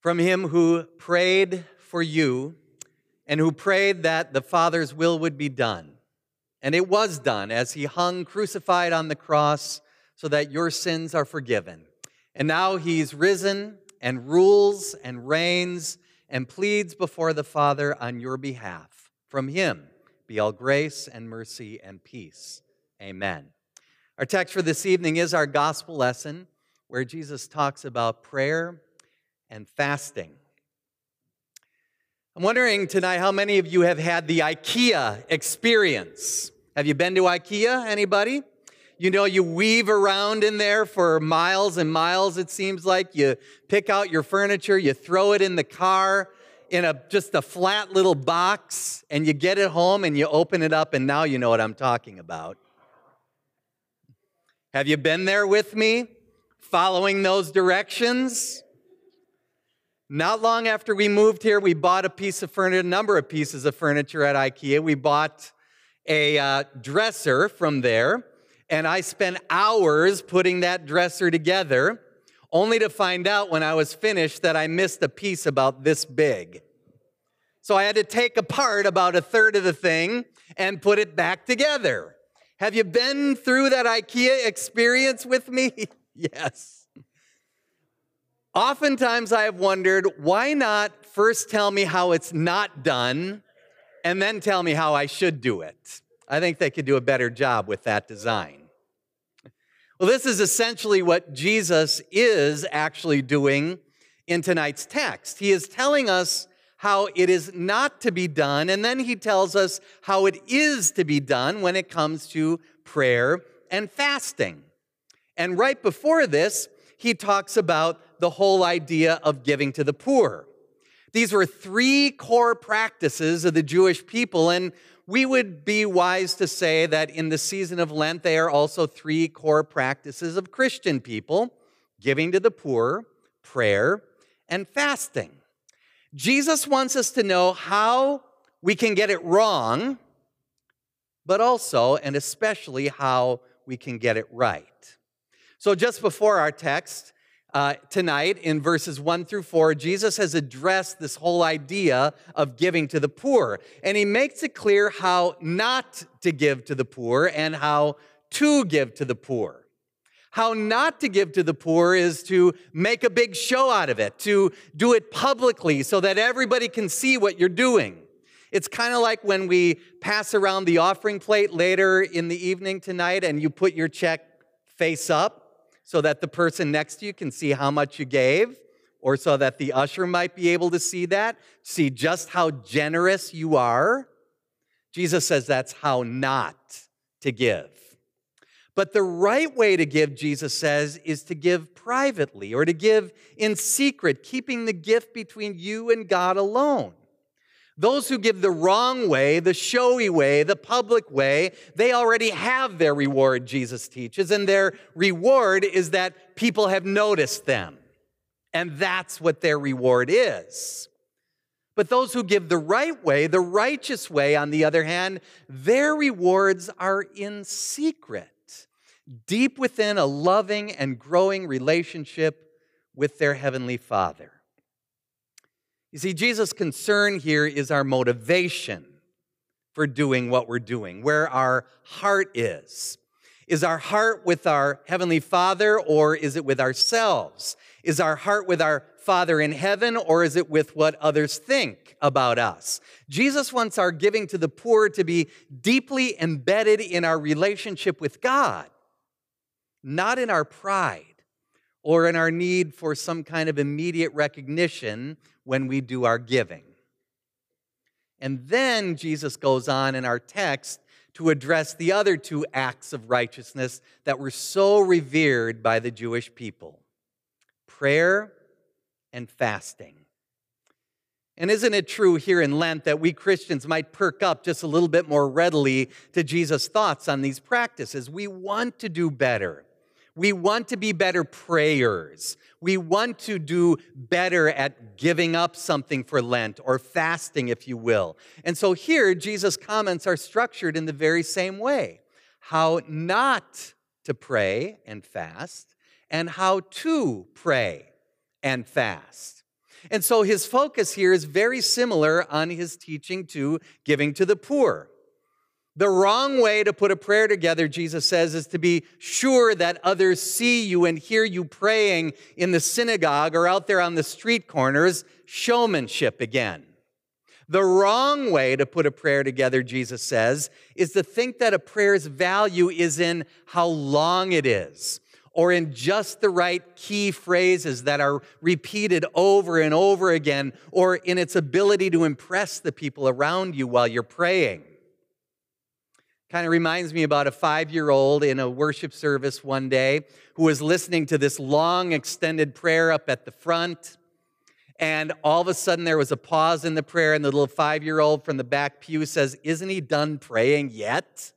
From him who prayed for you and who prayed that the Father's will would be done. And it was done as he hung crucified on the cross so that your sins are forgiven. And now he's risen and rules and reigns and pleads before the Father on your behalf. From him be all grace and mercy and peace. Amen. Our text for this evening is our gospel lesson where Jesus talks about prayer and fasting. I'm wondering tonight how many of you have had the IKEA experience. Have you been to IKEA? Anybody? You know, you weave around in there for miles and miles, it seems like. You pick out your furniture, you throw it in the car in a just a flat little box, and you get it home and you open it up, and now you know what I'm talking about. Have you been there with me, following those directions? Not long after we moved here, we bought a piece of furniture, a number of pieces of furniture at IKEA. We bought a uh, dresser from there, and I spent hours putting that dresser together, only to find out when I was finished that I missed a piece about this big. So I had to take apart about a third of the thing and put it back together. Have you been through that IKEA experience with me? yes. Oftentimes I have wondered why not first tell me how it's not done and then tell me how I should do it? I think they could do a better job with that design. Well, this is essentially what Jesus is actually doing in tonight's text. He is telling us how it is not to be done, and then he tells us how it is to be done when it comes to prayer and fasting. And right before this, he talks about the whole idea of giving to the poor. These were three core practices of the Jewish people, and we would be wise to say that in the season of Lent, they are also three core practices of Christian people giving to the poor, prayer, and fasting. Jesus wants us to know how we can get it wrong, but also and especially how we can get it right. So, just before our text uh, tonight, in verses 1 through 4, Jesus has addressed this whole idea of giving to the poor. And he makes it clear how not to give to the poor and how to give to the poor. How not to give to the poor is to make a big show out of it, to do it publicly so that everybody can see what you're doing. It's kind of like when we pass around the offering plate later in the evening tonight and you put your check face up so that the person next to you can see how much you gave, or so that the usher might be able to see that, see just how generous you are. Jesus says that's how not to give. But the right way to give, Jesus says, is to give privately or to give in secret, keeping the gift between you and God alone. Those who give the wrong way, the showy way, the public way, they already have their reward, Jesus teaches, and their reward is that people have noticed them. And that's what their reward is. But those who give the right way, the righteous way, on the other hand, their rewards are in secret deep within a loving and growing relationship with their Heavenly Father. You see, Jesus' concern here is our motivation for doing what we're doing, where our heart is. Is our heart with our Heavenly Father or is it with ourselves? Is our heart with our Father in heaven or is it with what others think about us? Jesus wants our giving to the poor to be deeply embedded in our relationship with God not in our pride or in our need for some kind of immediate recognition when we do our giving. And then Jesus goes on in our text to address the other two acts of righteousness that were so revered by the Jewish people prayer and fasting. And isn't it true here in Lent that we Christians might perk up just a little bit more readily to Jesus' thoughts on these practices? We want to do better. We want to be better prayers. We want to do better at giving up something for Lent or fasting, if you will. And so here, Jesus' comments are structured in the very same way how not to pray and fast, and how to pray and fast. And so his focus here is very similar on his teaching to giving to the poor. The wrong way to put a prayer together, Jesus says, is to be sure that others see you and hear you praying in the synagogue or out there on the street corners, showmanship again. The wrong way to put a prayer together, Jesus says, is to think that a prayer's value is in how long it is or in just the right key phrases that are repeated over and over again or in its ability to impress the people around you while you're praying. Kind of reminds me about a five year old in a worship service one day who was listening to this long extended prayer up at the front. And all of a sudden, there was a pause in the prayer, and the little five year old from the back pew says, Isn't he done praying yet?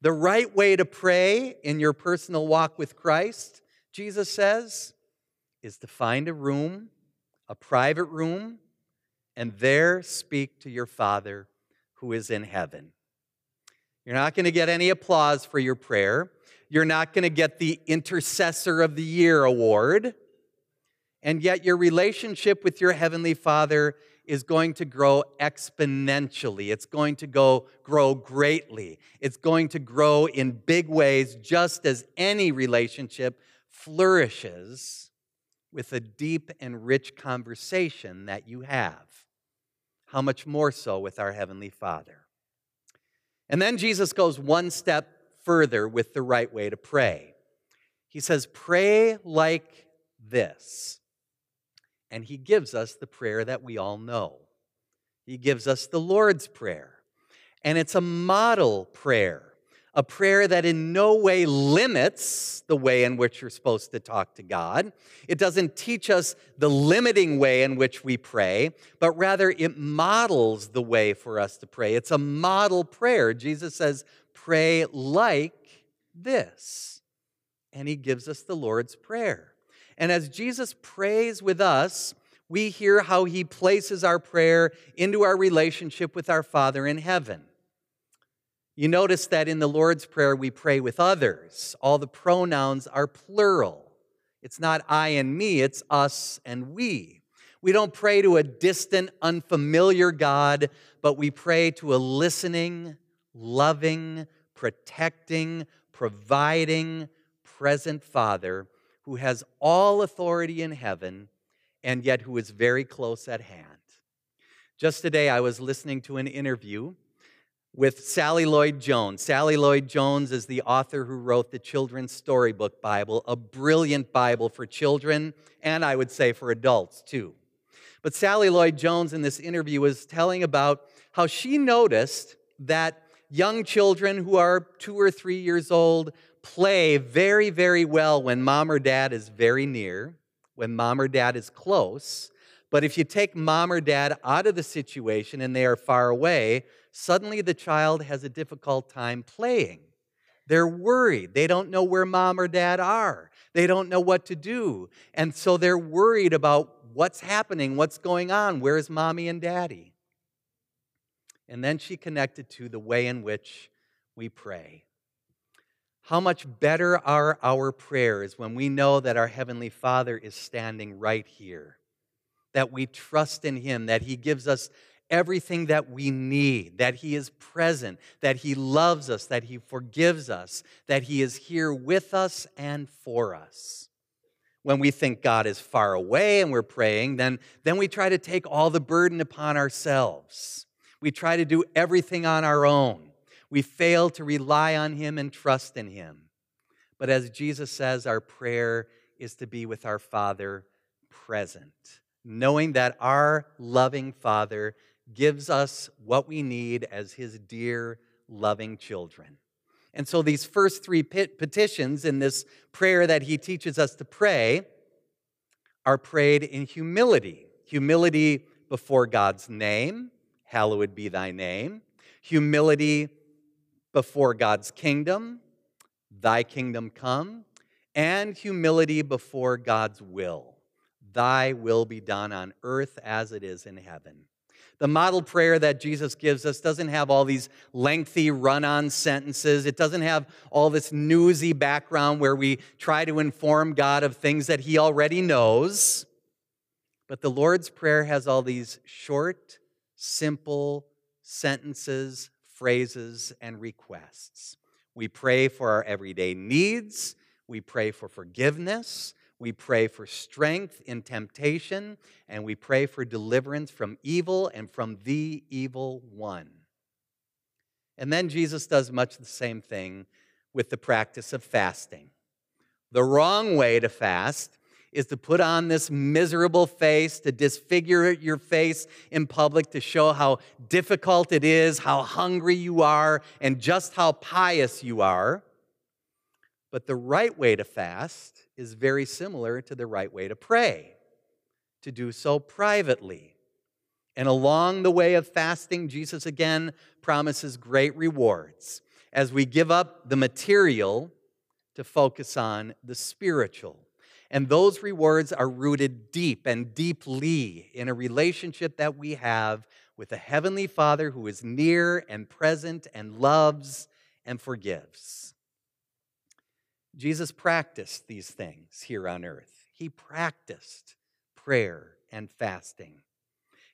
The right way to pray in your personal walk with Christ, Jesus says, is to find a room, a private room, and there speak to your Father who is in heaven. You're not going to get any applause for your prayer. You're not going to get the Intercessor of the Year award. And yet, your relationship with your Heavenly Father is going to grow exponentially. It's going to go grow greatly. It's going to grow in big ways, just as any relationship flourishes with a deep and rich conversation that you have. How much more so with our Heavenly Father? And then Jesus goes one step further with the right way to pray. He says, Pray like this. And he gives us the prayer that we all know. He gives us the Lord's Prayer. And it's a model prayer a prayer that in no way limits the way in which you're supposed to talk to God. It doesn't teach us the limiting way in which we pray, but rather it models the way for us to pray. It's a model prayer. Jesus says, Pray like this. And he gives us the Lord's Prayer. And as Jesus prays with us, we hear how he places our prayer into our relationship with our Father in heaven. You notice that in the Lord's Prayer, we pray with others. All the pronouns are plural. It's not I and me, it's us and we. We don't pray to a distant, unfamiliar God, but we pray to a listening, loving, protecting, providing, present Father who has all authority in heaven and yet who is very close at hand. Just today, I was listening to an interview with Sally Lloyd Jones. Sally Lloyd Jones is the author who wrote the Children's Storybook Bible, a brilliant Bible for children and I would say for adults too. But Sally Lloyd Jones in this interview was telling about how she noticed that young children who are two or three years old play very, very well when mom or dad is very near, when mom or dad is close. But if you take mom or dad out of the situation and they are far away, suddenly the child has a difficult time playing. They're worried. They don't know where mom or dad are. They don't know what to do. And so they're worried about what's happening, what's going on, where's mommy and daddy? And then she connected to the way in which we pray. How much better are our prayers when we know that our Heavenly Father is standing right here, that we trust in Him, that He gives us everything that we need, that He is present, that He loves us, that He forgives us, that He is here with us and for us. When we think God is far away and we're praying, then, then we try to take all the burden upon ourselves. We try to do everything on our own. We fail to rely on Him and trust in Him. But as Jesus says, our prayer is to be with our Father present, knowing that our loving Father gives us what we need as his dear, loving children. And so these first three petitions in this prayer that he teaches us to pray are prayed in humility humility before God's name, hallowed be thy name, humility before God's kingdom, thy kingdom come, and humility before God's will, thy will be done on earth as it is in heaven. The model prayer that Jesus gives us doesn't have all these lengthy run on sentences. It doesn't have all this newsy background where we try to inform God of things that He already knows. But the Lord's Prayer has all these short, simple sentences, phrases, and requests. We pray for our everyday needs. We pray for forgiveness. We pray for strength in temptation. And we pray for deliverance from evil and from the evil one. And then Jesus does much the same thing with the practice of fasting. The wrong way to fast is to put on this miserable face, to disfigure your face in public, to show how difficult it is, how hungry you are, and just how pious you are. But the right way to fast is very similar to the right way to pray, to do so privately. And along the way of fasting, Jesus again promises great rewards as we give up the material to focus on the spiritual. And those rewards are rooted deep and deeply in a relationship that we have with a Heavenly Father who is near and present and loves and forgives. Jesus practiced these things here on earth. He practiced prayer and fasting.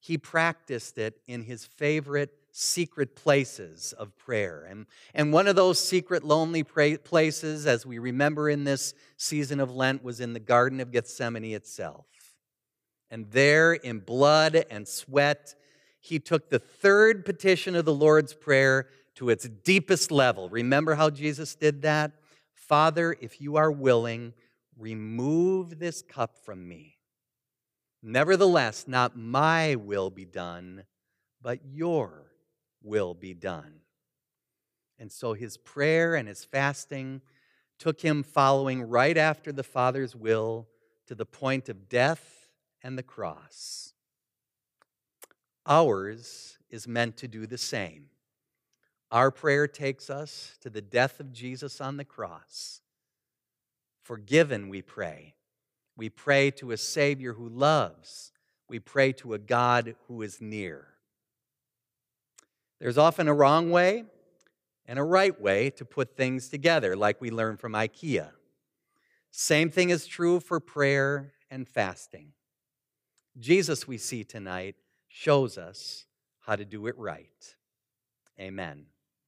He practiced it in his favorite secret places of prayer. And, and one of those secret, lonely places, as we remember in this season of Lent, was in the Garden of Gethsemane itself. And there, in blood and sweat, he took the third petition of the Lord's Prayer to its deepest level. Remember how Jesus did that? Father, if you are willing, remove this cup from me. Nevertheless, not my will be done, but your will be done. And so his prayer and his fasting took him following right after the Father's will to the point of death and the cross. Ours is meant to do the same. Our prayer takes us to the death of Jesus on the cross. Forgiven, we pray. We pray to a Savior who loves. We pray to a God who is near. There's often a wrong way and a right way to put things together, like we learned from IKEA. Same thing is true for prayer and fasting. Jesus, we see tonight, shows us how to do it right. Amen.